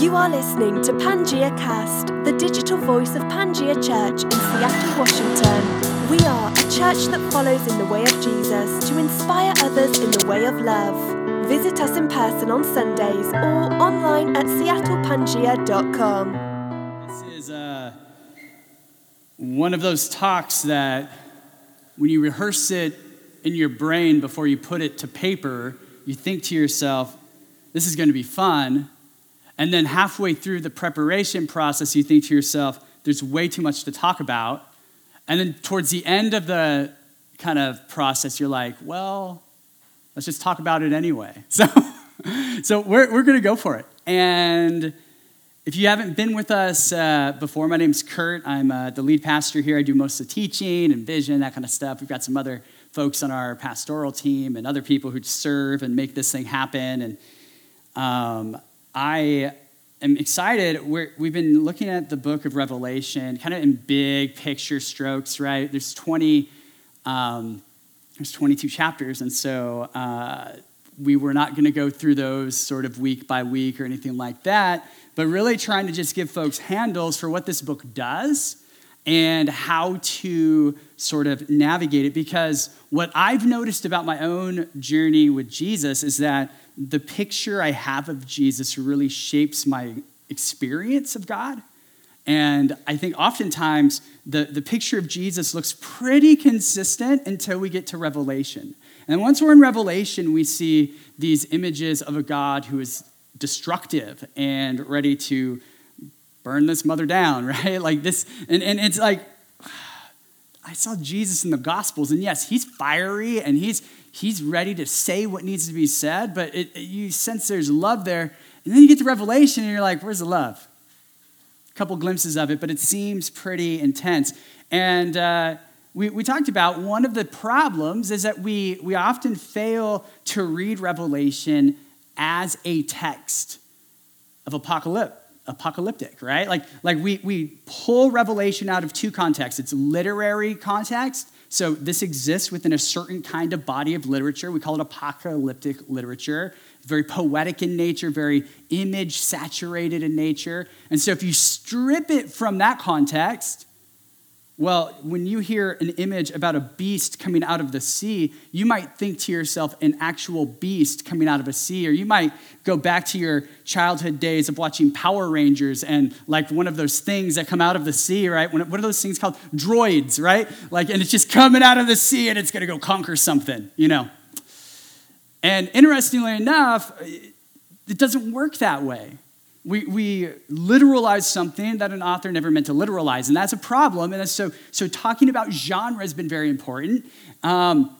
You are listening to Pangea Cast, the digital voice of Pangea Church in Seattle, Washington. We are a church that follows in the way of Jesus to inspire others in the way of love. Visit us in person on Sundays or online at seattlepangea.com. This is uh, one of those talks that when you rehearse it in your brain before you put it to paper, you think to yourself, this is going to be fun. And then halfway through the preparation process, you think to yourself, there's way too much to talk about. And then towards the end of the kind of process, you're like, well, let's just talk about it anyway. So, so we're, we're going to go for it. And if you haven't been with us uh, before, my name's Kurt. I'm uh, the lead pastor here. I do most of the teaching and vision, that kind of stuff. We've got some other folks on our pastoral team and other people who serve and make this thing happen. And um, I am excited. we have been looking at the book of Revelation, kind of in big picture strokes, right? There's 20, um, there's 22 chapters, and so uh, we were not going to go through those sort of week by week or anything like that, but really trying to just give folks handles for what this book does and how to sort of navigate it. Because what I've noticed about my own journey with Jesus is that the picture I have of Jesus really shapes my experience of God. And I think oftentimes the, the picture of Jesus looks pretty consistent until we get to Revelation. And once we're in Revelation, we see these images of a God who is destructive and ready to burn this mother down, right? Like this, and, and it's like, I saw Jesus in the Gospels, and yes, he's fiery and he's he's ready to say what needs to be said, but it, it, you sense there's love there. And then you get to Revelation and you're like, where's the love? A couple glimpses of it, but it seems pretty intense. And uh, we, we talked about one of the problems is that we, we often fail to read Revelation as a text of apocalypse apocalyptic, right? Like, like we, we pull Revelation out of two contexts. It's literary context so this exists within a certain kind of body of literature. We call it apocalyptic literature. very poetic in nature, very image saturated in nature. And so if you strip it from that context, well, when you hear an image about a beast coming out of the sea, you might think to yourself, an actual beast coming out of a sea. Or you might go back to your childhood days of watching Power Rangers and like one of those things that come out of the sea, right? What are those things called? Droids, right? Like, and it's just coming out of the sea and it's going to go conquer something, you know? And interestingly enough, it doesn't work that way we, we literalize something that an author never meant to literalize, and that's a problem. And so, so talking about genre has been very important. Um,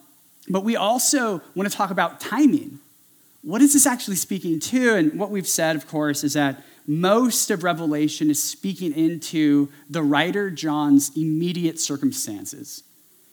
but we also want to talk about timing. What is this actually speaking to? And what we've said, of course, is that most of Revelation is speaking into the writer John's immediate circumstances.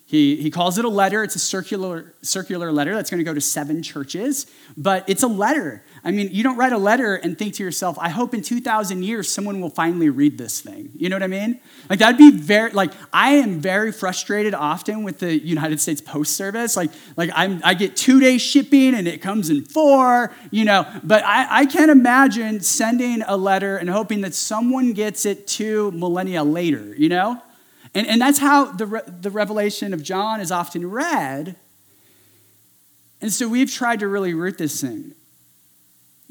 He, he calls it a letter. It's a circular, circular letter that's going to go to seven churches, but it's a letter. I mean, you don't write a letter and think to yourself, I hope in 2,000 years someone will finally read this thing. You know what I mean? Like, that'd be very, like, I am very frustrated often with the United States Post Service. Like, like I'm, I get two day shipping and it comes in four, you know, but I, I can't imagine sending a letter and hoping that someone gets it two millennia later, you know? And, and that's how the, the revelation of John is often read. And so we've tried to really root this thing.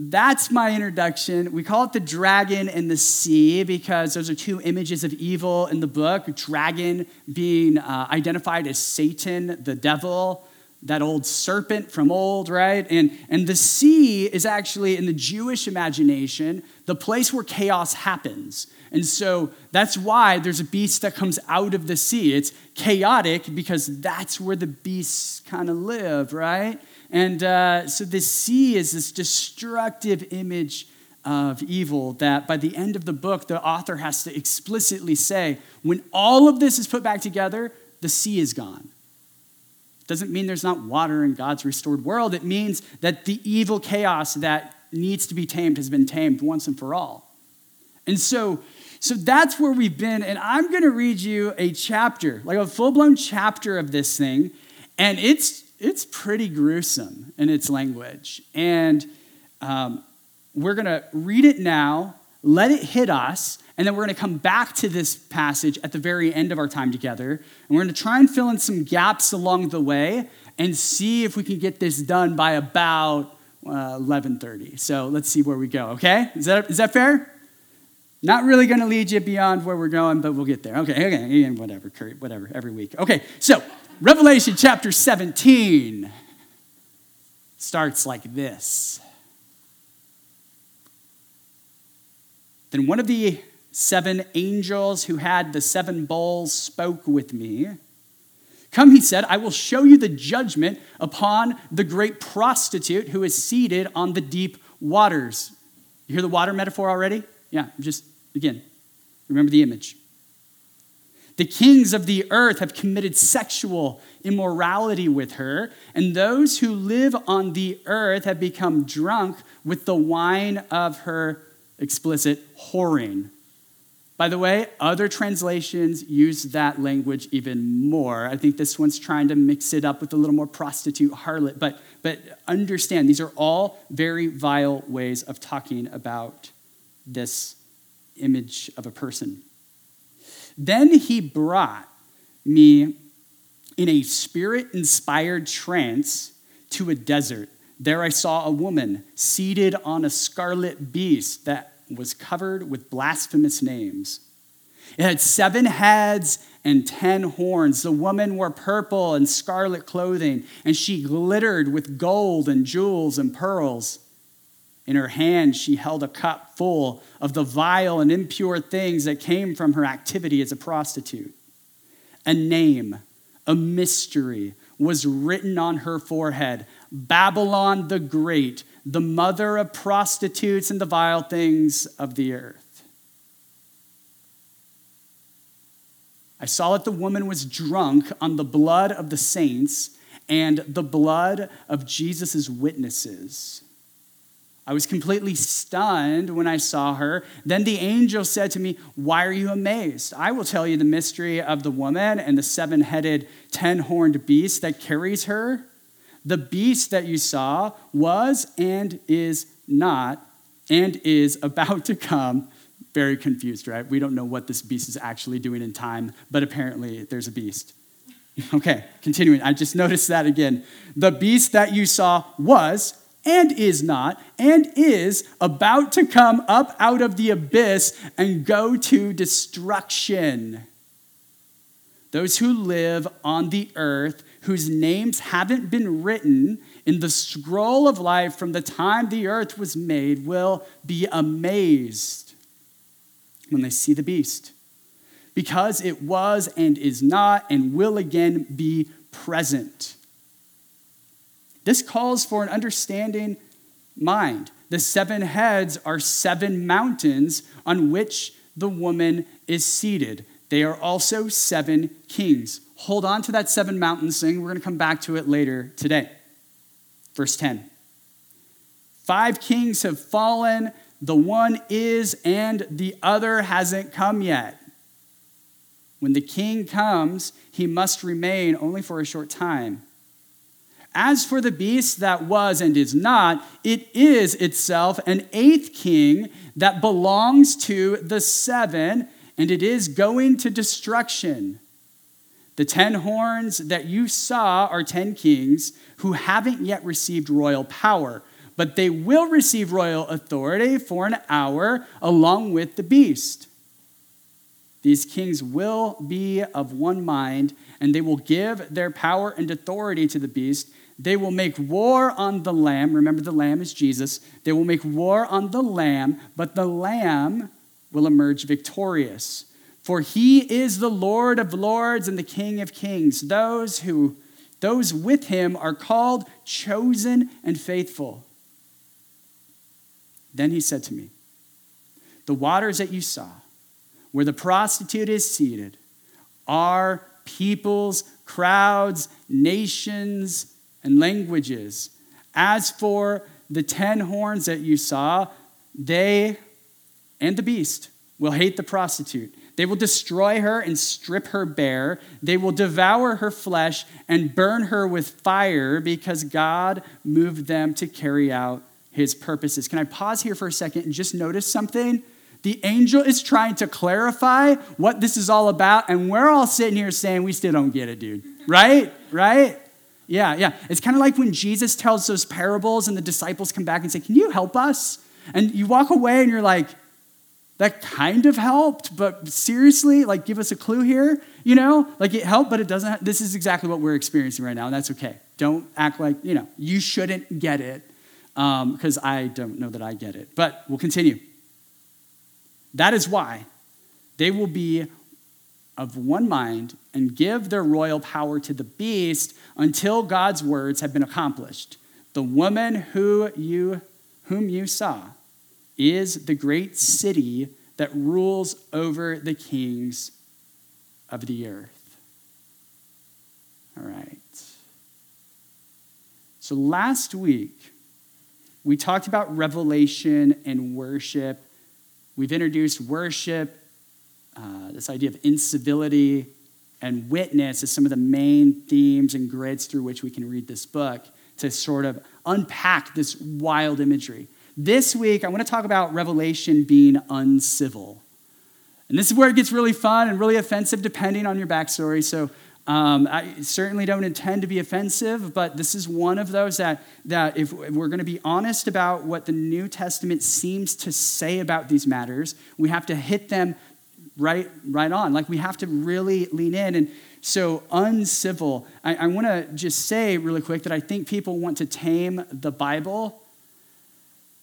That's my introduction. We call it the dragon and the sea because those are two images of evil in the book. Dragon being uh, identified as Satan, the devil, that old serpent from old, right? And, and the sea is actually, in the Jewish imagination, the place where chaos happens. And so that's why there's a beast that comes out of the sea. It's chaotic because that's where the beasts kind of live, right? And uh, so the sea is this destructive image of evil that by the end of the book, the author has to explicitly say when all of this is put back together, the sea is gone. Doesn't mean there's not water in God's restored world. It means that the evil chaos that needs to be tamed has been tamed once and for all. And so so that's where we've been. And I'm going to read you a chapter, like a full blown chapter of this thing. And it's, it's pretty gruesome in its language. And um, we're going to read it now. let it hit us, and then we're going to come back to this passage at the very end of our time together, and we're going to try and fill in some gaps along the way and see if we can get this done by about uh, 11:30. So let's see where we go. Okay, is that is that fair? Not really going to lead you beyond where we're going, but we'll get there. Okay, okay, and whatever, Kurt, whatever, every week. Okay, so Revelation chapter 17 starts like this. Then one of the seven angels who had the seven bowls spoke with me. Come, he said, I will show you the judgment upon the great prostitute who is seated on the deep waters. You hear the water metaphor already? Yeah, just again, remember the image. The kings of the earth have committed sexual immorality with her, and those who live on the earth have become drunk with the wine of her explicit whoring. By the way, other translations use that language even more. I think this one's trying to mix it up with a little more prostitute harlot, but, but understand these are all very vile ways of talking about this image of a person. Then he brought me in a spirit inspired trance to a desert. There I saw a woman seated on a scarlet beast that was covered with blasphemous names. It had seven heads and ten horns. The woman wore purple and scarlet clothing, and she glittered with gold and jewels and pearls. In her hand, she held a cup full of the vile and impure things that came from her activity as a prostitute. A name, a mystery, was written on her forehead Babylon the Great, the mother of prostitutes and the vile things of the earth. I saw that the woman was drunk on the blood of the saints and the blood of Jesus' witnesses. I was completely stunned when I saw her. Then the angel said to me, Why are you amazed? I will tell you the mystery of the woman and the seven headed, ten horned beast that carries her. The beast that you saw was and is not and is about to come. Very confused, right? We don't know what this beast is actually doing in time, but apparently there's a beast. Okay, continuing. I just noticed that again. The beast that you saw was and is not, and is about to come up out of the abyss and go to destruction. Those who live on the earth, whose names haven't been written in the scroll of life from the time the earth was made, will be amazed when they see the beast, because it was and is not and will again be present. This calls for an understanding mind. The seven heads are seven mountains on which the woman is seated. They are also seven kings. Hold on to that seven mountains thing. We're going to come back to it later today. Verse 10. Five kings have fallen, the one is, and the other hasn't come yet. When the king comes, he must remain only for a short time. As for the beast that was and is not, it is itself an eighth king that belongs to the seven, and it is going to destruction. The ten horns that you saw are ten kings who haven't yet received royal power, but they will receive royal authority for an hour along with the beast. These kings will be of one mind, and they will give their power and authority to the beast. They will make war on the Lamb. Remember, the Lamb is Jesus. They will make war on the Lamb, but the Lamb will emerge victorious. For he is the Lord of lords and the King of kings. Those who those with him are called chosen and faithful. Then he said to me, The waters that you saw, where the prostitute is seated, are peoples, crowds, nations, and languages. As for the ten horns that you saw, they and the beast will hate the prostitute. They will destroy her and strip her bare. They will devour her flesh and burn her with fire because God moved them to carry out his purposes. Can I pause here for a second and just notice something? The angel is trying to clarify what this is all about, and we're all sitting here saying, We still don't get it, dude. Right? Right? Yeah, yeah. It's kind of like when Jesus tells those parables and the disciples come back and say, Can you help us? And you walk away and you're like, That kind of helped, but seriously, like, give us a clue here. You know, like it helped, but it doesn't. This is exactly what we're experiencing right now, and that's okay. Don't act like, you know, you shouldn't get it because um, I don't know that I get it. But we'll continue. That is why they will be of one mind and give their royal power to the beast until God's words have been accomplished. The woman who you, whom you saw is the great city that rules over the kings of the earth. All right. So last week, we talked about revelation and worship. We've introduced worship, uh, this idea of incivility, and witness as some of the main themes and grids through which we can read this book to sort of unpack this wild imagery. This week, I want to talk about Revelation being uncivil. And this is where it gets really fun and really offensive depending on your backstory. So um, I certainly don't intend to be offensive, but this is one of those that, that if we're going to be honest about what the New Testament seems to say about these matters, we have to hit them right, right on. Like we have to really lean in. And so, uncivil, I, I want to just say really quick that I think people want to tame the Bible.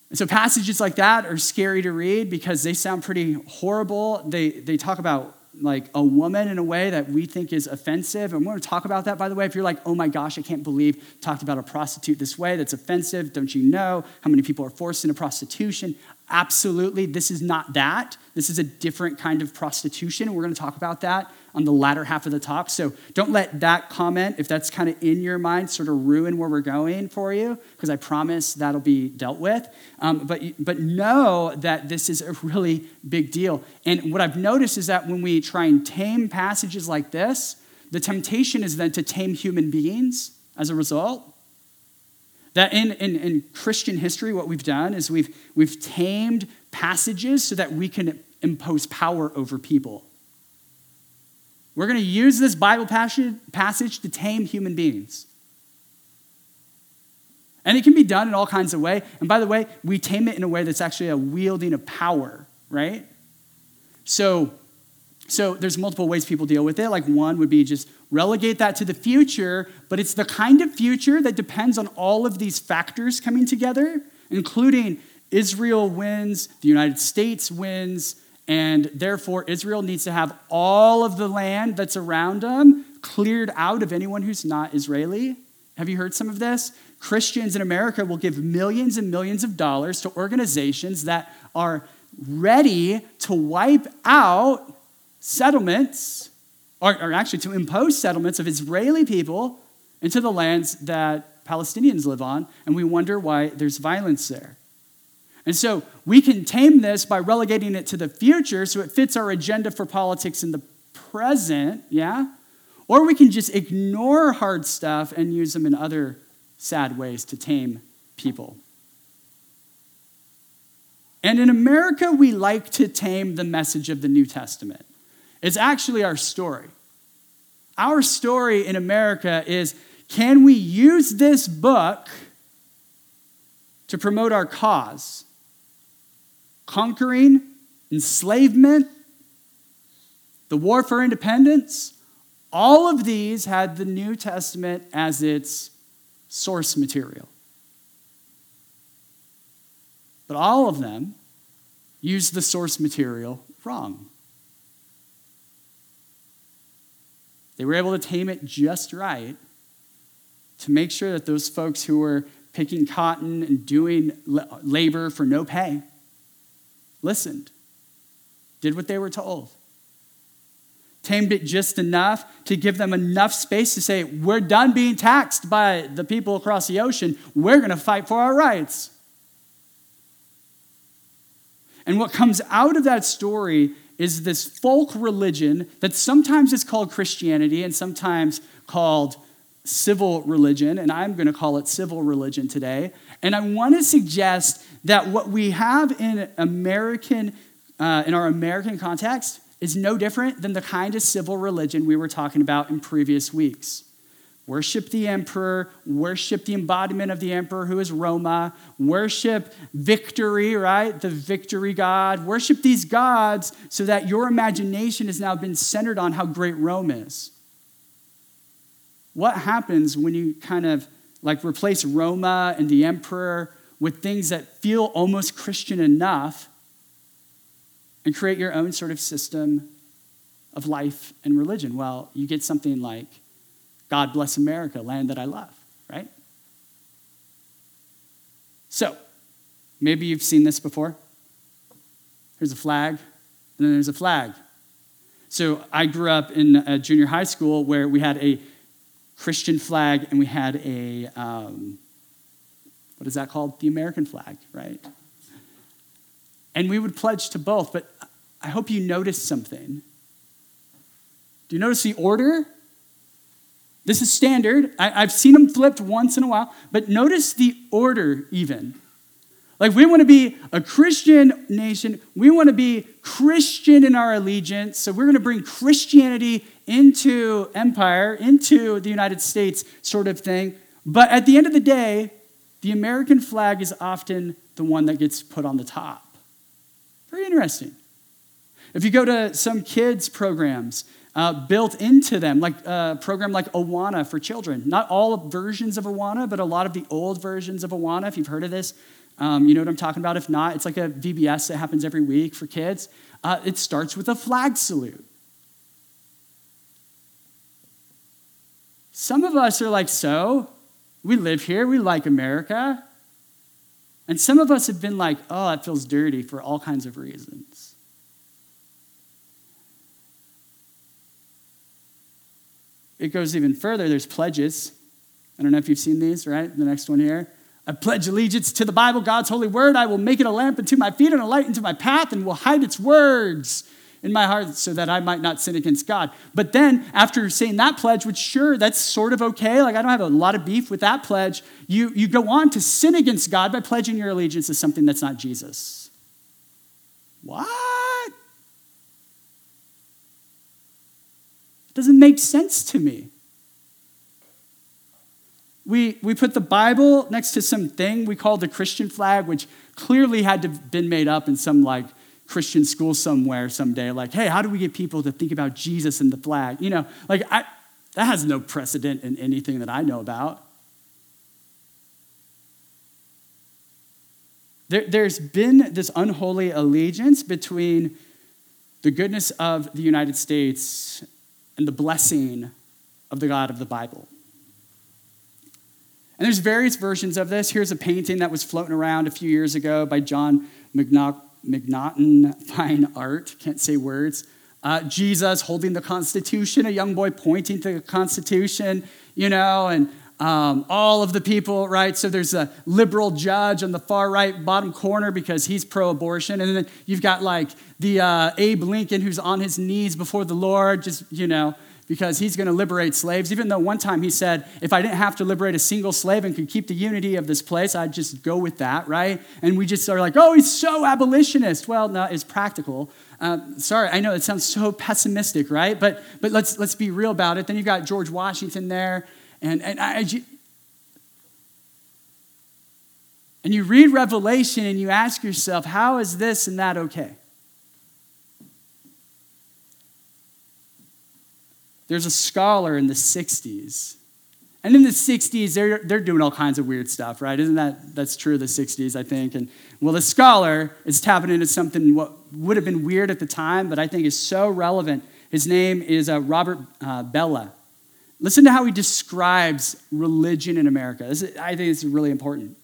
And so, passages like that are scary to read because they sound pretty horrible. They, they talk about like a woman in a way that we think is offensive. And we're going to talk about that, by the way. If you're like, oh my gosh, I can't believe talked about a prostitute this way, that's offensive. Don't you know how many people are forced into prostitution? Absolutely. This is not that. This is a different kind of prostitution. We're going to talk about that on the latter half of the talk. So don't let that comment, if that's kind of in your mind, sort of ruin where we're going for you, because I promise that'll be dealt with. Um, but, but know that this is a really big deal. And what I've noticed is that when we try and tame passages like this, the temptation is then to tame human beings as a result. That in, in, in Christian history, what we've done is we've, we've tamed passages so that we can impose power over people. We're going to use this Bible passage, passage to tame human beings. And it can be done in all kinds of ways. And by the way, we tame it in a way that's actually a wielding of power, right? So, so there's multiple ways people deal with it. Like one would be just relegate that to the future, but it's the kind of future that depends on all of these factors coming together, including Israel wins, the United States wins, and therefore Israel needs to have all of the land that's around them cleared out of anyone who's not Israeli. Have you heard some of this? Christians in America will give millions and millions of dollars to organizations that are ready to wipe out settlements or, or actually to impose settlements of Israeli people into the lands that Palestinians live on, and we wonder why there's violence there. And so we can tame this by relegating it to the future so it fits our agenda for politics in the present, yeah? Or we can just ignore hard stuff and use them in other sad ways to tame people. And in America, we like to tame the message of the New Testament. It's actually our story. Our story in America is can we use this book to promote our cause? Conquering, enslavement, the war for independence, all of these had the New Testament as its source material. But all of them used the source material wrong. They were able to tame it just right to make sure that those folks who were picking cotton and doing labor for no pay listened, did what they were told. Tamed it just enough to give them enough space to say, We're done being taxed by the people across the ocean. We're going to fight for our rights. And what comes out of that story is this folk religion that sometimes is called Christianity and sometimes called civil religion, and I'm going to call it civil religion today. And I want to suggest that what we have in American uh, in our American context is no different than the kind of civil religion we were talking about in previous weeks. Worship the emperor, worship the embodiment of the emperor who is Roma, worship victory, right? The victory god. Worship these gods so that your imagination has now been centered on how great Rome is. What happens when you kind of like replace Roma and the emperor with things that feel almost Christian enough and create your own sort of system of life and religion? Well, you get something like God bless America, land that I love, right? So, maybe you've seen this before. Here's a flag, and then there's a flag. So, I grew up in a junior high school where we had a Christian flag and we had a, um, what is that called? The American flag, right? And we would pledge to both, but I hope you noticed something. Do you notice the order? This is standard. I, have seen them flipped once in a while, but notice the order even. Like, we want to be a Christian nation. We want to be Christian in our allegiance. So, we're going to bring Christianity into empire, into the United States, sort of thing. But at the end of the day, the American flag is often the one that gets put on the top. Very interesting. If you go to some kids' programs, uh, built into them, like a uh, program like Awana for children. Not all versions of Awana, but a lot of the old versions of Awana, if you've heard of this. Um, you know what I'm talking about? If not, it's like a VBS that happens every week for kids. Uh, it starts with a flag salute. Some of us are like, so, we live here, we like America. And some of us have been like, oh, that feels dirty for all kinds of reasons. It goes even further. There's pledges. I don't know if you've seen these, right? The next one here. I pledge allegiance to the Bible, God's holy word. I will make it a lamp unto my feet and a light into my path, and will hide its words in my heart so that I might not sin against God. But then, after saying that pledge, which sure, that's sort of okay, like I don't have a lot of beef with that pledge, you, you go on to sin against God by pledging your allegiance to something that's not Jesus. What? Doesn't make sense to me. We, we put the Bible next to something we call the Christian flag, which clearly had to have been made up in some like Christian school somewhere someday. Like, hey, how do we get people to think about Jesus and the flag? You know, like I, that has no precedent in anything that I know about. There, there's been this unholy allegiance between the goodness of the United States and the blessing of the God of the Bible. And there's various versions of this. Here's a painting that was floating around a few years ago by Jon McNaughton, Fine Art, can't say words. Uh, Jesus holding the Constitution, a young boy pointing to the Constitution, you know, and um, all of the people, right? So there's a liberal judge on the far right bottom corner because he's pro abortion. And then you've got like the uh, Abe Lincoln who's on his knees before the Lord, just, you know, because he's going to liberate slaves. Even though one time he said, if I didn't have to liberate a single slave and could keep the unity of this place, I'd just go with that, right? And we just are like, oh, he's so abolitionist. Well, no, it's practical. Uh, sorry, I know it sounds so pessimistic, right? But, but let's, let's be real about it. Then you've got George Washington there and, and, I, and you read Revelation and you ask yourself, how is this and that okay? There's a scholar in the 60s. And in the 60s, they're, they're doing all kinds of weird stuff, right? Isn't that that's true of the 60s, I think? And well, the scholar is tapping into something what would have been weird at the time, but I think is so relevant. His name is uh, Robert uh, Bellah. Listen to how he describes religion in America. Is, I think is really important.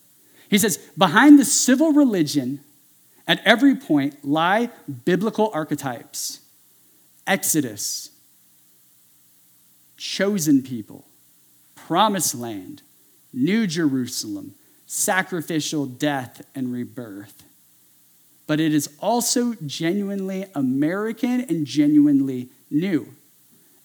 He says, behind the civil religion, at every point, lie biblical archetypes Exodus, chosen people, promised land, New Jerusalem, sacrificial death and rebirth. But it is also genuinely American and genuinely new.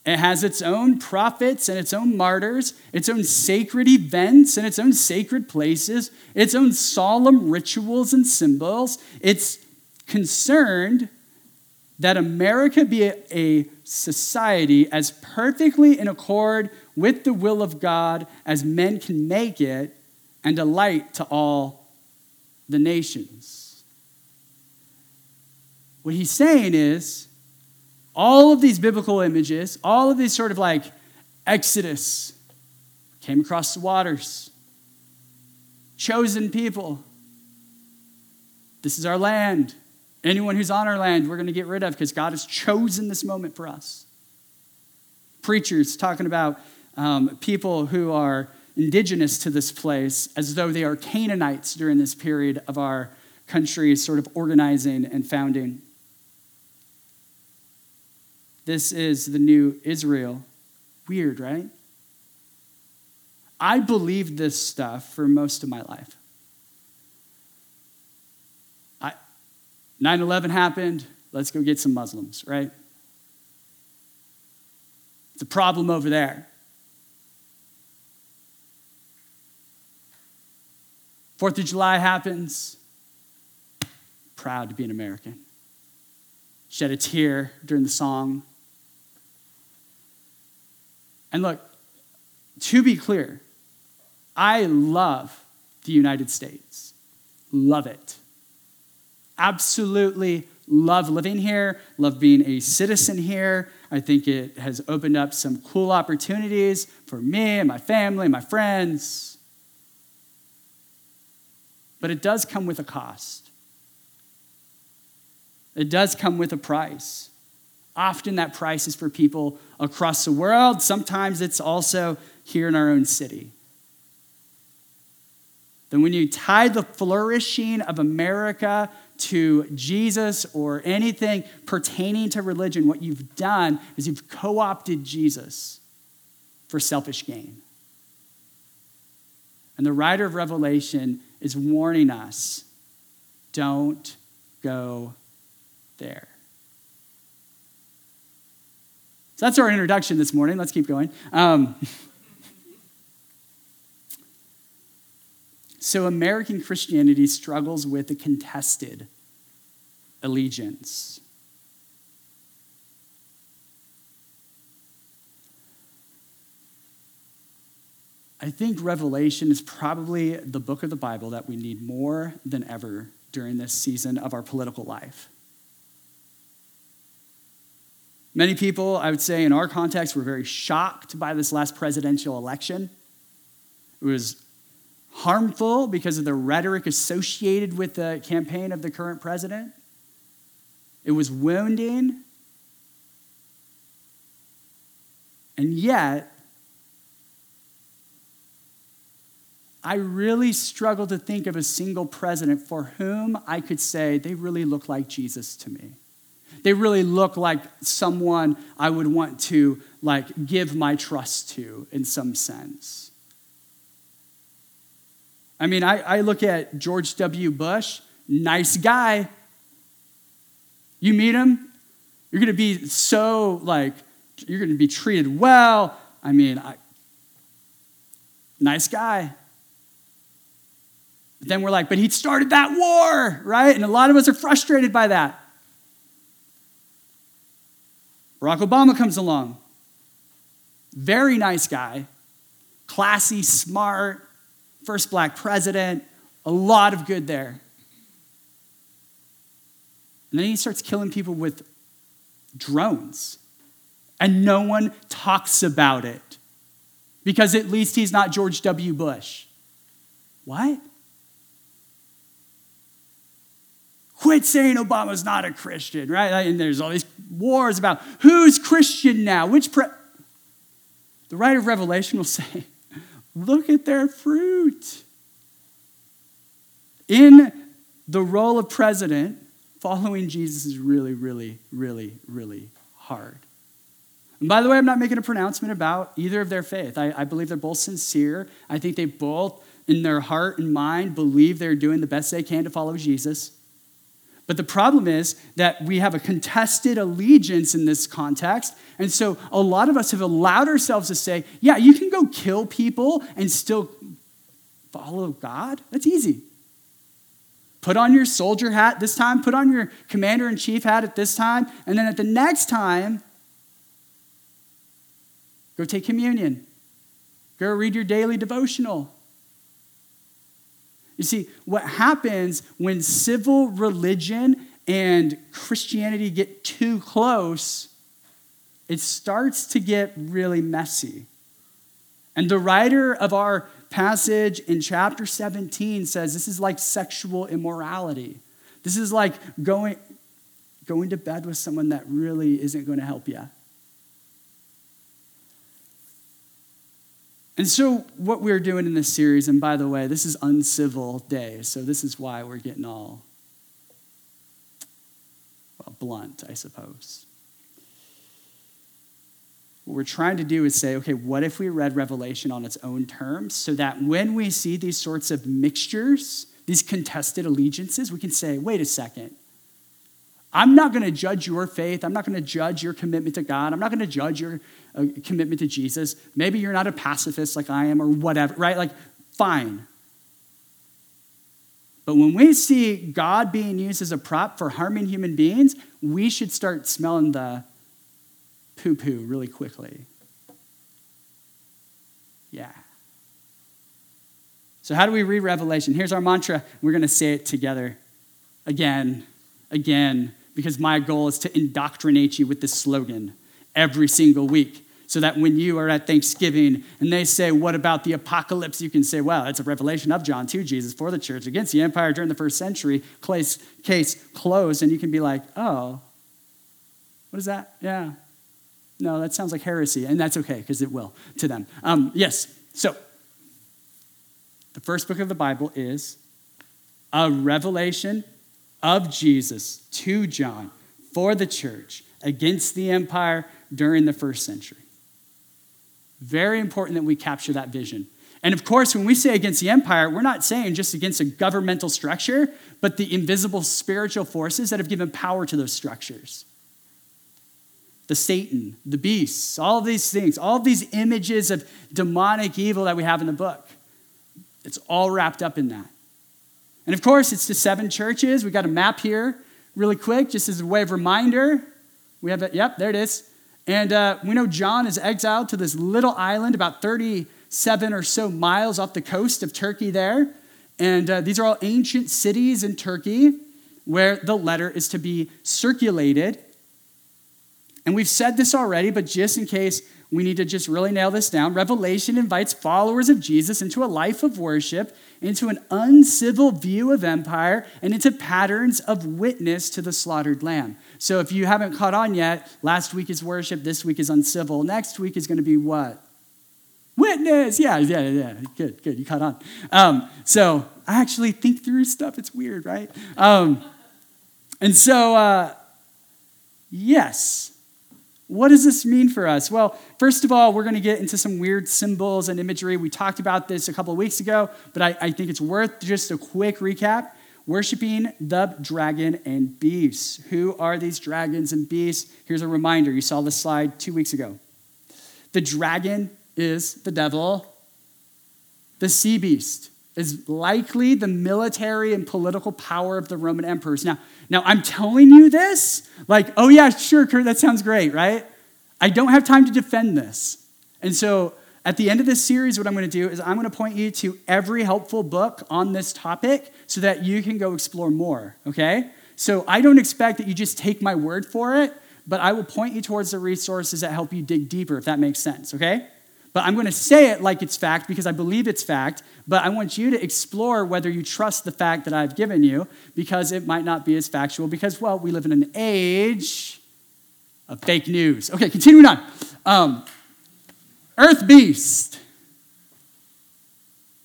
It has its own prophets and its own martyrs, its own sacred events and its own sacred places, its own solemn rituals and symbols. It's concerned that America be a, society as perfectly in accord with the will of God as men can make it, and a light to all the nations. What he's saying is all of these biblical images, all of these sort of like Exodus, came across the waters, chosen people. This is our land. Anyone who's on our land, we're going to get rid of because God has chosen this moment for us. Preachers talking about um, people who are indigenous to this place as though they are Canaanites during this period of our country's sort of organizing and founding. This is the new Israel. Weird, right? I believed this stuff for most of my life. 9 11 happened, let's go get some Muslims, right? It's a problem over there. Fourth of July happens, proud to be an American. Shed a tear during the song. And look, to be clear, I love the United States. Love it. Absolutely love living here, love being a citizen here. I think it has opened up some cool opportunities for me and my family and my friends. But it does come with a cost. It does come with a price. Often that price is for people across the world. Sometimes it's also here in our own city. Then, when you tie the flourishing of America to Jesus or anything pertaining to religion, what you've done is you've co opted Jesus for selfish gain. And the writer of Revelation is warning us don't go there. So that's our introduction this morning. Let's keep going. Um, So, American Christianity struggles with a contested allegiance. I think Revelation is probably the book of the Bible that we need more than ever during this season of our political life. Many people, I would say, in our context, were very shocked by this last presidential election. It was harmful because of the rhetoric associated with the campaign of the current president. It was wounding. And yet, I really struggle to think of a single president for whom I could say they really look like Jesus to me. They really look like someone I would want to like give my trust to in some sense. I mean, I, I look at George W. Bush, nice guy. You meet him, you're to be so like, you're to be treated well. I mean, I, nice guy. But then we're like, but he started that war, right? And a lot of us are frustrated by that. Barack Obama comes along. Very nice guy, classy, smart, first black president, a lot of good there. And then he starts killing people with drones. And no one talks about it because at least he's not George W. Bush. What? Quit saying Obama's not a Christian, right? And there's all these wars about who's Christian now, which pre- the writer of Revelation will say, Look at their fruit. In the role of president, following Jesus is really, really, really, really hard. And by the way, I'm not making a pronouncement about either of their faith. I, I, believe they're both sincere. I think they both, in their heart and mind, believe they're doing the best they can to follow Jesus. But the problem is that we have a contested allegiance in this context. And so a lot of us have allowed ourselves to say, yeah, you can go kill people and still follow God. That's easy. Put on your soldier hat this time, put on your commander in chief hat at this time, and then at the next time, go take communion. Go read your daily devotional. You see, what happens when civil religion and Christianity get too close, it starts to get really messy. And the writer of our passage in chapter 17 says this is like sexual immorality. This is like going, going to bed with someone that really isn't going to help you. And so, what we're doing in this series, and by the way, this is uncivil day, so this is why we're getting all, well, blunt, I suppose. What we're trying to do is say, okay, what if we read Revelation on its own terms so that when we see these sorts of mixtures, these contested allegiances, we can say, wait a second. I'm not going to judge your faith. I'm not going to judge your commitment to God. I'm not going to judge your uh, commitment to Jesus. Maybe you're not a pacifist like I am or whatever, right? Like, fine. But when we see God being used as a prop for harming human beings, we should start smelling the poo poo really quickly. Yeah. So, how do we read Revelation? Here's our mantra. We're going to say it together again, again, because my goal is to indoctrinate you with this slogan every single week. So that when you are at Thanksgiving and they say, What about the apocalypse? You can say, Well, it's a revelation of John to Jesus for the church against the empire during the first century. Case, case closed. And you can be like, Oh, what is that? Yeah, no, that sounds like heresy, and that's okay because it will to them. Um, yes, so the first book of the Bible is a revelation of Jesus to John for the church against the empire during the first century. Very important that we capture that vision. And of course, when we say against the empire, we're not saying just against a governmental structure, but the invisible spiritual forces that have given power to those structures the Satan, the beasts, all these things, all these images of demonic evil that we have in the book. It's all wrapped up in that. And of course, it's the seven churches. We got a map here really quick, just as a way of reminder. We have it, yep, there it is. And uh, we know John is exiled to this little island about 37 or so miles off the coast of Turkey there. And uh, these are all ancient cities in Turkey where the letter is to be circulated and we've said this already, but just in case we need to just really nail this down, Revelation invites followers of Jesus into a life of worship, into an uncivil view of empire, and into patterns of witness to the slaughtered lamb. So if you haven't caught on yet, last week is worship, this week is uncivil, next week is going to be what? Witness. Yeah, yeah, yeah. Good, good. You caught on. Um, so I actually think through stuff. It's weird, right? Um, and so, uh, yes, what does this mean for us? Well, first of all, we're going to get into some weird symbols and imagery. We talked about this a couple of weeks ago, but I, I think it's worth just a quick recap. Worshipping the dragon and beasts. Who are these dragons and beasts? Here's a reminder. You saw this slide two weeks ago. The dragon is the devil, the sea beast is likely the military and political power of the Roman emperors. Now, now I'm telling you this, like, oh yeah, sure, Kurt, that sounds great, right? I don't have time to defend this. And so at the end of this series, what I'm going to do is I'm going to point you to every helpful book on this topic so that you can go explore more, okay? So I don't expect that you just take my word for it, but I will point you towards the resources that help you dig deeper, if that makes sense, okay? But I'm going to say it like it's fact because I believe it's fact. But I want you to explore whether you trust the fact that I've given you because it might not be as factual because, well, we live in an age of fake news. Okay, continuing on. Um, Earth Beast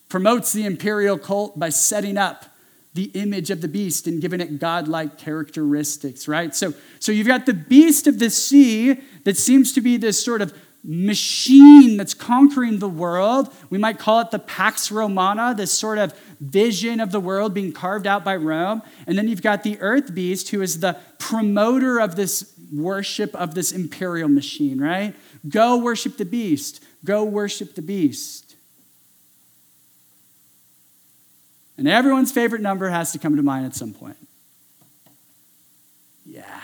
promotes the imperial cult by setting up the image of the beast and giving it godlike characteristics, right? So, so you've got the beast of the sea that seems to be this sort of machine that's conquering the world. We might call it the Pax Romana, this sort of vision of the world being carved out by Rome. And then you've got the earth beast, who is the promoter of this worship of this imperial machine, right? Go worship the beast. Go worship the beast. And everyone's favorite number has to come to mind at some point. Yeah.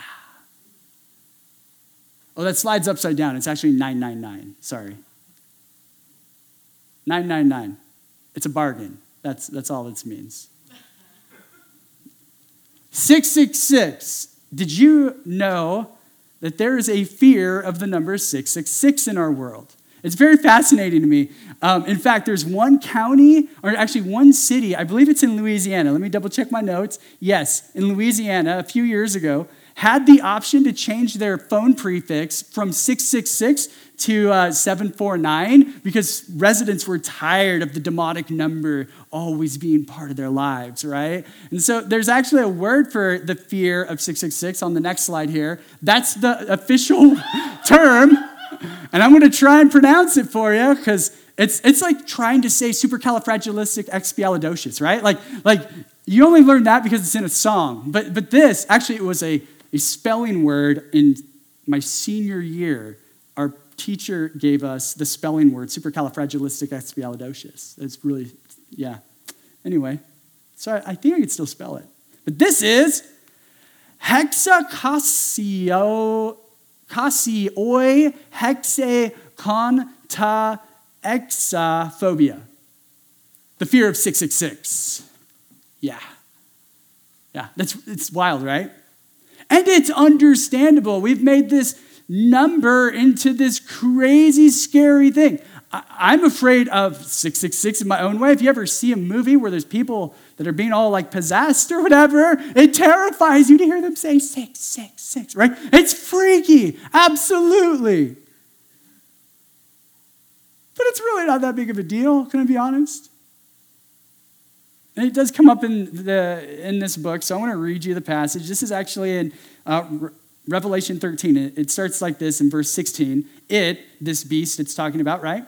Oh, that slide's upside down. It's actually 999. Sorry. 999. It's a bargain. That's, that's all it means. 666. Did you know that there is a fear of the number 666 in our world? It's very fascinating to me. Um, in fact, there's one county, or actually one city, I believe it's in Louisiana. Let me double check my notes. Yes, in Louisiana, a few years ago, had the option to change their phone prefix from 666 to uh, 749 because residents were tired of the demonic number always being part of their lives, right? And so there's actually a word for the fear of 666 on the next slide here. That's the official term. And I'm going to try and pronounce it for you because it's, it's like trying to say supercalifragilisticexpialidocious, right? Like, like you only learn that because it's in a song. But, but this, actually, it was a a spelling word in my senior year. Our teacher gave us the spelling word, supercalifragilisticexpialidocious. It's really, yeah. Anyway, so I, I think I could still spell it. But this is hexacasio, casioi hexaconta. The fear of 666. Yeah. Yeah, that's it's wild, right? And it's understandable. We've made this number into this crazy, scary thing. I'm afraid of 666 in my own way. If you ever see a movie where there's people that are being all like possessed or whatever, it terrifies you to hear them say 666, right? It's freaky, absolutely. But it's really not that big of a deal, can I be honest? And it does come up in, the, in this book, so I want to read you the passage. This is actually in uh, Revelation 13. It, it starts like this in verse 16. It, this beast it's talking about, right?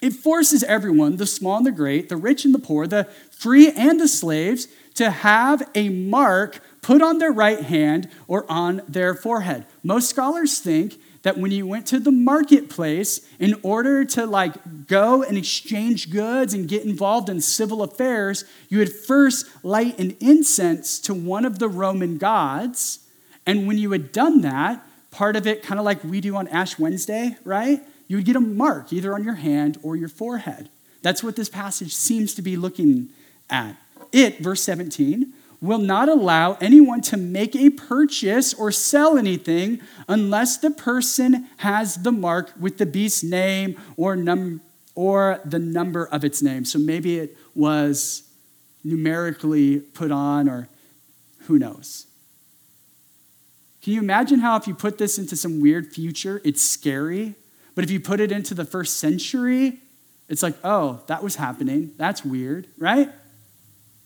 It forces everyone, the small and the great, the rich and the poor, the free and the slaves, to have a mark put on their right hand or on their forehead. Most scholars think that when you went to the marketplace in order to like go and exchange goods and get involved in civil affairs you would first light an incense to one of the roman gods. And when you had done that part of it kind of like we do on ash wednesday right? You would get a mark either on your hand or your forehead. That's what this passage seems to be looking at. It verse 17 will not allow anyone to make a purchase or sell anything unless the person has the mark with the beast's name or, num- or the number of its name. So maybe it was numerically put on, or who knows. Can you imagine how, if you put this into some weird future, it's scary? But if you put it into the first century, it's like, oh, that was happening. That's weird, right?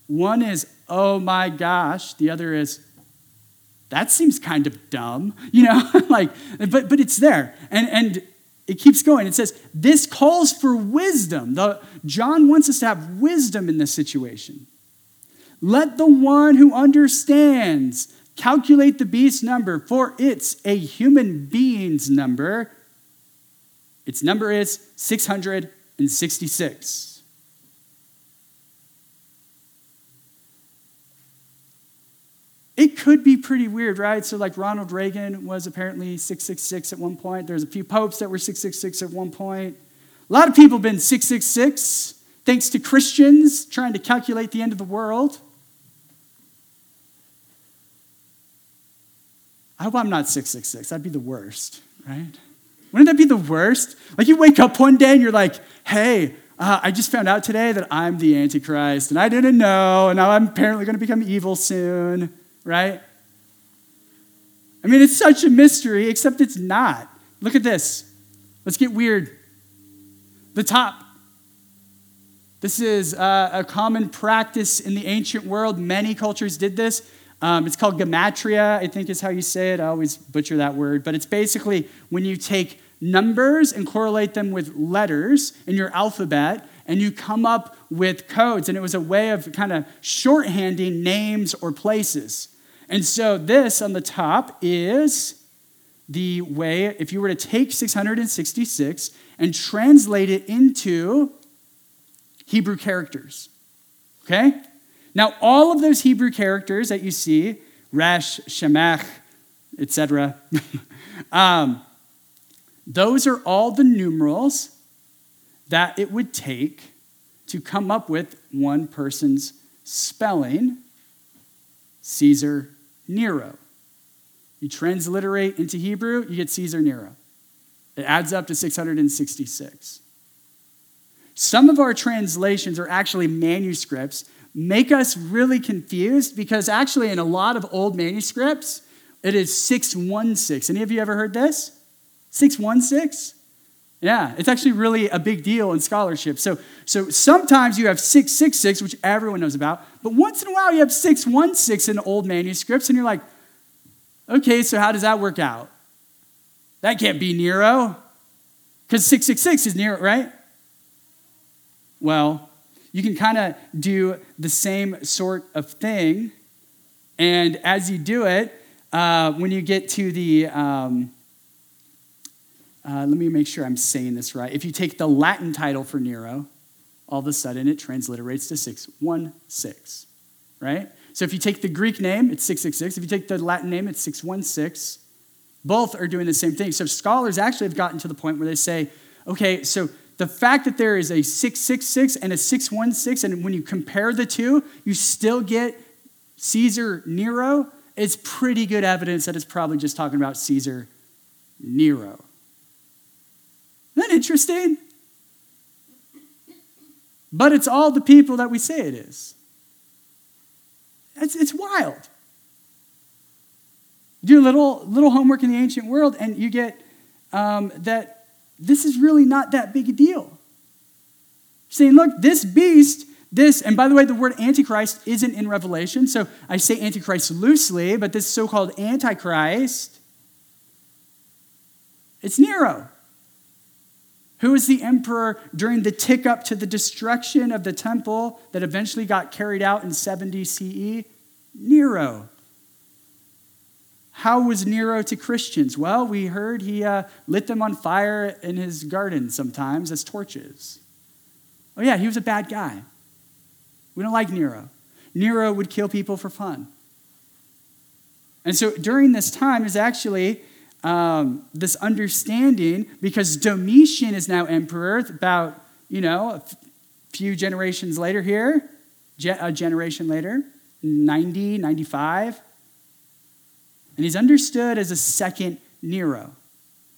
One is, oh my gosh. The other is, that seems kind of dumb, you know? like, but, but it's there. And, and it keeps going. It says, this calls for wisdom. The, John wants us to have wisdom in this situation. Let the one who understands calculate the beast's number, for it's a human being's number. Its number is 666. It could be pretty weird, right? So, like Ronald Reagan was apparently 666 at one point. There's a few popes that were 666 at one point. A lot of people have been 666 thanks to Christians trying to calculate the end of the world. I hope I'm not 666. That'd be the worst, right? Wouldn't that be the worst? Like you wake up one day and you're like, hey, uh, I just found out today that I'm the Antichrist and I didn't know, and now I'm apparently going to become evil soon right? I mean, it's such a mystery, except it's not. Look at this. Let's get weird. The top. This is uh, a common practice in the ancient world. Many cultures did this. Um, it's called gematria, I think is how you say it. I always butcher that word. But it's basically when you take numbers and correlate them with letters in your alphabet, and you come up with codes. And it was a way of kind of shorthanding names or places. And so this on the top is the way, if you were to take 666 and translate it into Hebrew characters. Okay? Now, all of those Hebrew characters that you see, Resh, Shemach, etc., um, those are all the numerals that it would take to come up with one person's spelling Caesar Nero. You transliterate into Hebrew, you get Caesar Nero. It adds up to 666. Some of our translations are actually manuscripts, make us really confused because actually, in a lot of old manuscripts, it is 616. Any of you ever heard this? 616? Yeah, it's actually really a big deal in scholarship. So, so sometimes you have 666, which everyone knows about, but once in a while you have 616 in old manuscripts, and you're like, okay, so how does that work out? That can't be Nero, because 666 is Nero, right? Well, you can kind of do the same sort of thing, and as you do it, uh, when you get to the, um, uh, let me make sure I'm saying this right. If you take the Latin title for Nero, all of a sudden it transliterates to 616, right? So if you take the Greek name, it's 666. If you take the Latin name, it's 616. Both are doing the same thing. So scholars actually have gotten to the point where they say, okay, so the fact that there is a 666 and a 616, and when you compare the two, you still get Caesar Nero, it's pretty good evidence that it's probably just talking about Caesar Nero. Isn't that interesting? But it's all the people that we say it is. It's, it's wild. Do a little, little homework in the ancient world, and you get um, that this is really not that big a deal. Saying, look, this beast, this, and by the way, the word Antichrist isn't in Revelation, so I say Antichrist loosely, but this so called Antichrist, it's Nero who was the emperor during the tick up to the destruction of the temple that eventually got carried out in 70 CE? Nero. How was Nero to Christians? Well, we heard he uh, lit them on fire in his garden sometimes as torches. Oh, yeah, he was a bad guy. We don't like Nero. Nero would kill people for fun. And so during this time is actually um, this understanding because Domitian is now emperor about, you know, a few generations later here, a generation later, 90, 95. And he's understood as a second Nero.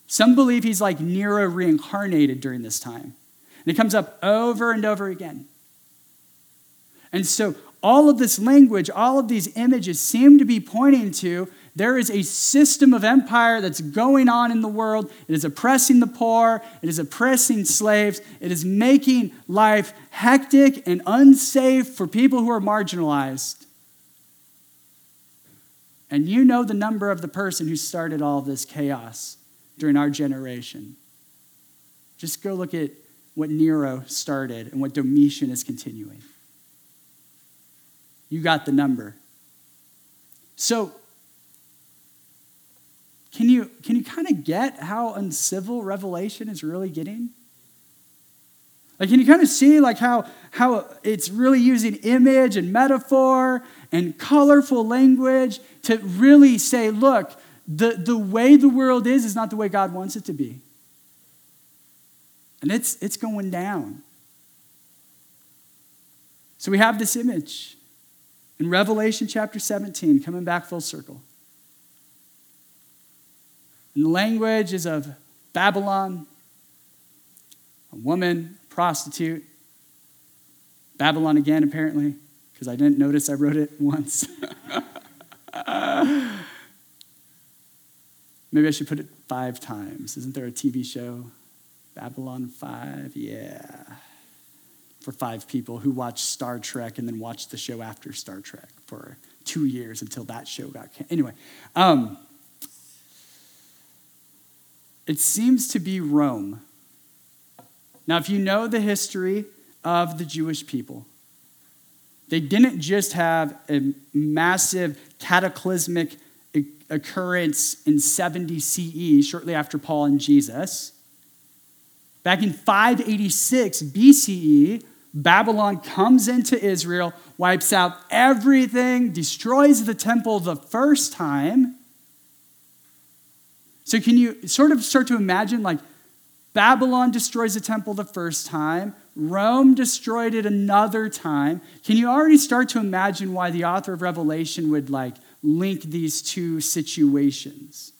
Some believe he's like Nero reincarnated during this time. And it comes up over and over again. And so all of this language, all of these images seem to be pointing to there is a system of empire that's going on in the world. It is oppressing the poor, it is oppressing slaves, it is making life hectic and unsafe for people who are marginalized. And you know the number of the person who started all this chaos during our generation. Just go look at what Nero started and what Domitian is continuing. You got the number. So, can you, can you kind of get how uncivil Revelation is really getting? Like, can you kind of see like how, how it's really using image and metaphor and colorful language to really say, look, the, the way the world is is not the way God wants it to be. And it's, it's going down. So we have this image in Revelation chapter 17, coming back full circle. And the language is of Babylon, a woman, prostitute. Babylon again, apparently, because I didn't notice I wrote it once. Maybe I should put it five times. Isn't there a TV show? Babylon 5? Yeah. For five people who watched Star Trek and then watched the show after Star Trek for two years until that show got canceled. Anyway, um, it seems to be Rome. Now, if you know the history of the Jewish people, they didn't just have a massive cataclysmic occurrence in 70 CE, shortly after Paul and Jesus. Back in 586 BCE, Babylon comes into Israel, wipes out everything, destroys the temple the first time. So, can you sort of start to imagine like Babylon destroys the temple the first time, Rome destroyed it another time. Can you already start to imagine why the author of Revelation would like link these two situations?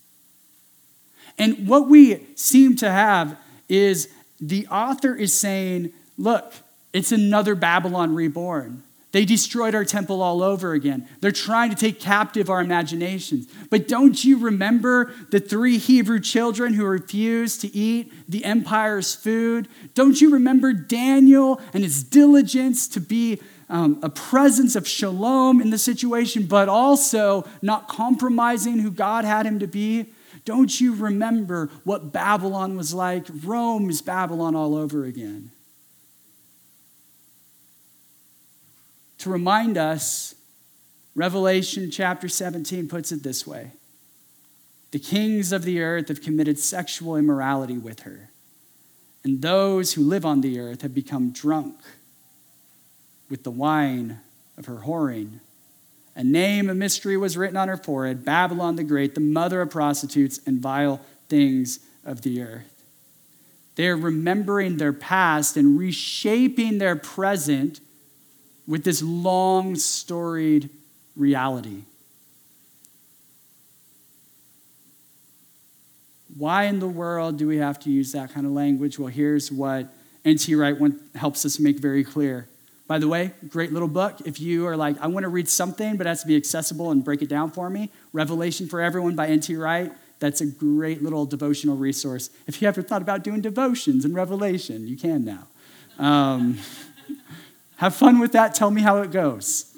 And what we seem to have is the author is saying, look, it's another Babylon reborn. They destroyed our temple all over again. They're trying to take captive our imaginations. But don't you remember the three Hebrew children who refused to eat the empire's food? Don't you remember Daniel and his diligence to be um, a presence of shalom in the situation, but also not compromising who God had him to be? Don't you remember what Babylon was like? Rome is Babylon all over again. To remind us, Revelation chapter 17 puts it this way The kings of the earth have committed sexual immorality with her, and those who live on the earth have become drunk with the wine of her whoring. A name, a mystery was written on her forehead Babylon the Great, the mother of prostitutes and vile things of the earth. They're remembering their past and reshaping their present with this long, storied reality. Why in the world do we have to use that kind of language? Well, here's what N.T. Wright helps us make very clear. By the way, great little book. If you are like, I want to read something, but it has to be accessible and break it down for me, Revelation for Everyone by N.T. Wright. That's a great little devotional resource. If you ever thought about doing devotions in Revelation, you can now. Um, have fun with that. Tell me how it goes.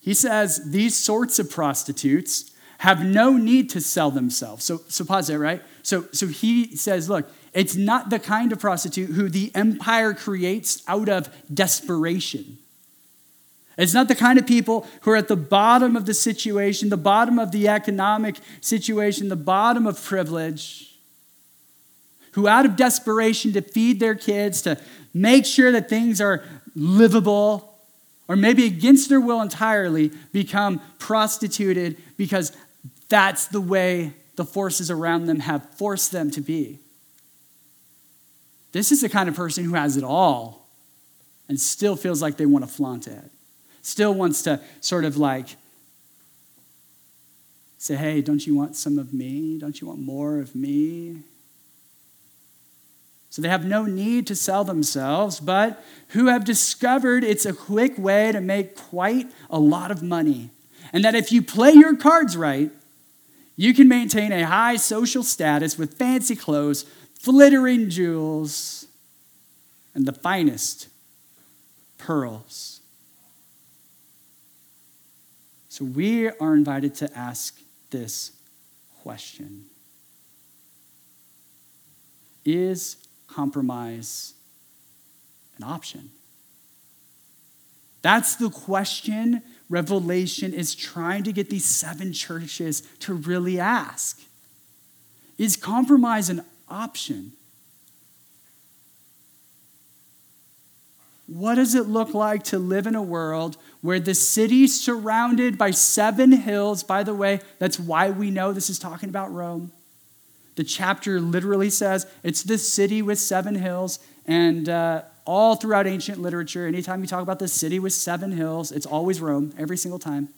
He says these sorts of prostitutes have no need to sell themselves. So, so pause there, right? So, so he says, look, it's not the kind of prostitute who the empire creates out of desperation. It's not the kind of people who are at the bottom of the situation, the bottom of the economic situation, the bottom of privilege who, out of desperation to feed their kids, to make sure that things are livable, or maybe against their will entirely, become prostituted because that's the way the forces around them have forced them to be. This is the kind of person who has it all and still feels like they want to flaunt it, still wants to sort of like say, hey, don't you want some of me? Don't you want more of me? So they have no need to sell themselves, but who have discovered it's a quick way to make quite a lot of money. And that if you play your cards right, you can maintain a high social status with fancy clothes, glittering jewels, and the finest pearls. So we are invited to ask this question Is compromise an option? That's the question Revelation is trying to get these seven churches to really ask. Is compromise an option? What does it look like to live in a world where the city's surrounded by seven hills? By the way, that's why we know this is talking about Rome. The chapter literally says it's the city with seven hills, and uh, all throughout ancient literature, anytime you talk about the city with seven hills, it's always Rome, every single time.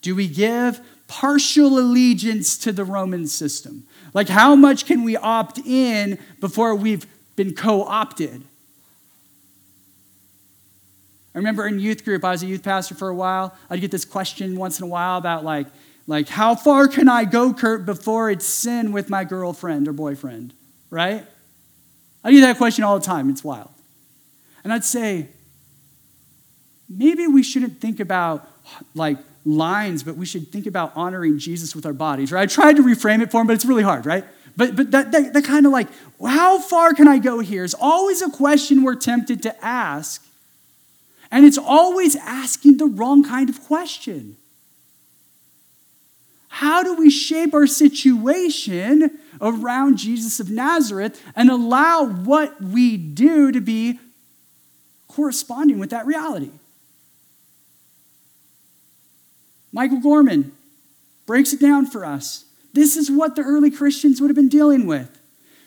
Do we give partial allegiance to the Roman system? Like, how much can we opt in before we've been co opted? I remember in youth group, I was a youth pastor for a while. I'd get this question once in a while about, like, like, how far can I go, Kurt, before it's sin with my girlfriend or boyfriend? Right? I get that question all the time. It's wild. And I'd say, maybe we shouldn't think about like lines, but we should think about honoring Jesus with our bodies, right? I tried to reframe it for him, but it's really hard, right? But, but that, that, that kind of like, how far can I go here is always a question we're tempted to ask. And it's always asking the wrong kind of question. How do we shape our situation around Jesus of Nazareth and allow what we do to be corresponding with that reality? Michael Gorman breaks it down for us. This is what the early Christians would have been dealing with.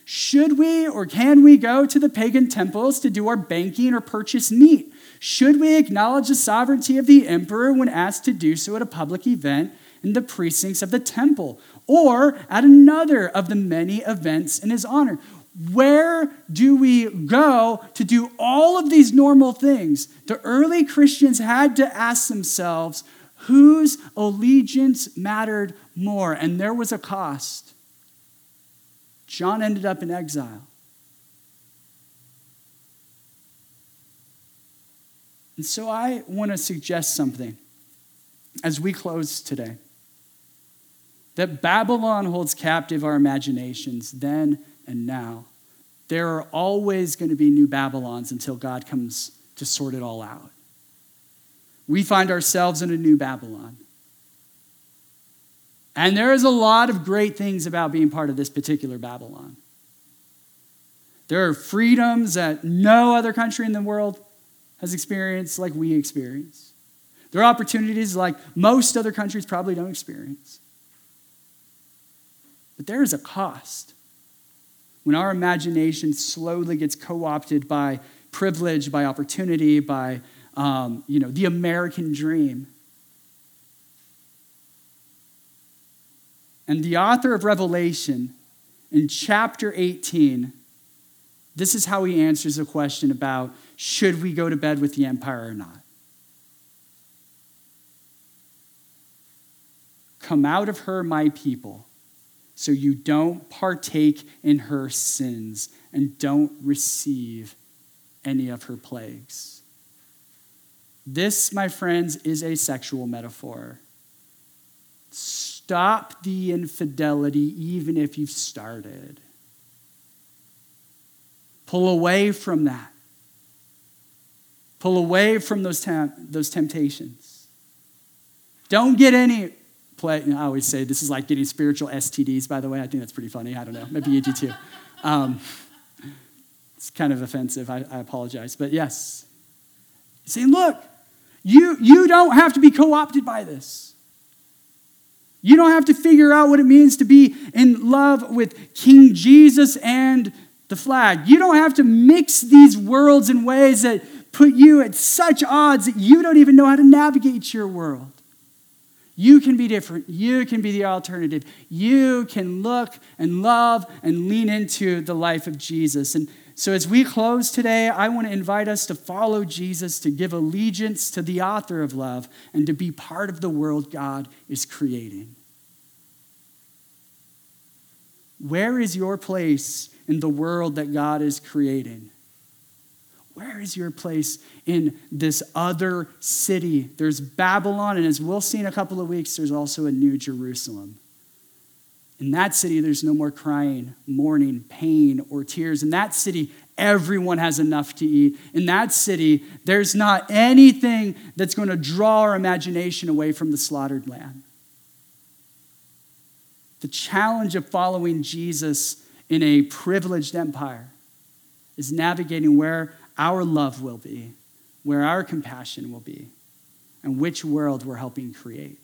Should we or can we go to the pagan temples to do our banking or purchase meat? Should we acknowledge the sovereignty of the emperor when asked to do so at a public event in the precincts of the temple or at another of the many events in his honor? Where do we go to do all of these normal things? The early Christians had to ask themselves whose allegiance mattered more, and there was a cost. John ended up in exile. And so I want to suggest something as we close today that Babylon holds captive our imaginations then and now. There are always going to be new Babylons until God comes to sort it all out. We find ourselves in a new Babylon. And there is a lot of great things about being part of this particular Babylon. There are freedoms that no other country in the world has experienced like we experience. There are opportunities like most other countries probably don't experience. But there is a cost when our imagination slowly gets co opted by privilege, by opportunity, by um, you know, the American dream. And the author of Revelation in chapter 18, this is how he answers the question about should we go to bed with the empire or not? Come out of her, my people so you don't partake in her sins and don't receive any of her plagues. This, my friends, is a sexual metaphor. Stop the infidelity, even if you've started. Pull away from that. Pull away from those, tem- those temptations. Don't get any play. You know, I always say this is like getting spiritual STDs, by the way. I think that's pretty funny. I don't know. Maybe you do too. Um, it's kind of offensive. I, I apologize. But yes, saying, look, you, you don't have to be co opted by this. You don't have to figure out what it means to be in love with King Jesus and the flag. You don't have to mix these worlds in ways that put you at such odds that you don't even know how to navigate your world. You can be different. You can be the alternative. You can look and love and lean into the life of Jesus. And so, as we close today, I want to invite us to follow Jesus, to give allegiance to the author of love, and to be part of the world God is creating. Where is your place in the world that God is creating? Where is your place in this other city? There's Babylon, and as we'll see in a couple of weeks, there's also a new Jerusalem. In that city, there's no more crying, mourning, pain, or tears. In that city, everyone has enough to eat. In that city, there's not anything that's going to draw our imagination away from the slaughtered lamb. The challenge of following Jesus in a privileged empire is navigating where our love will be, where our compassion will be, and which world we're helping create.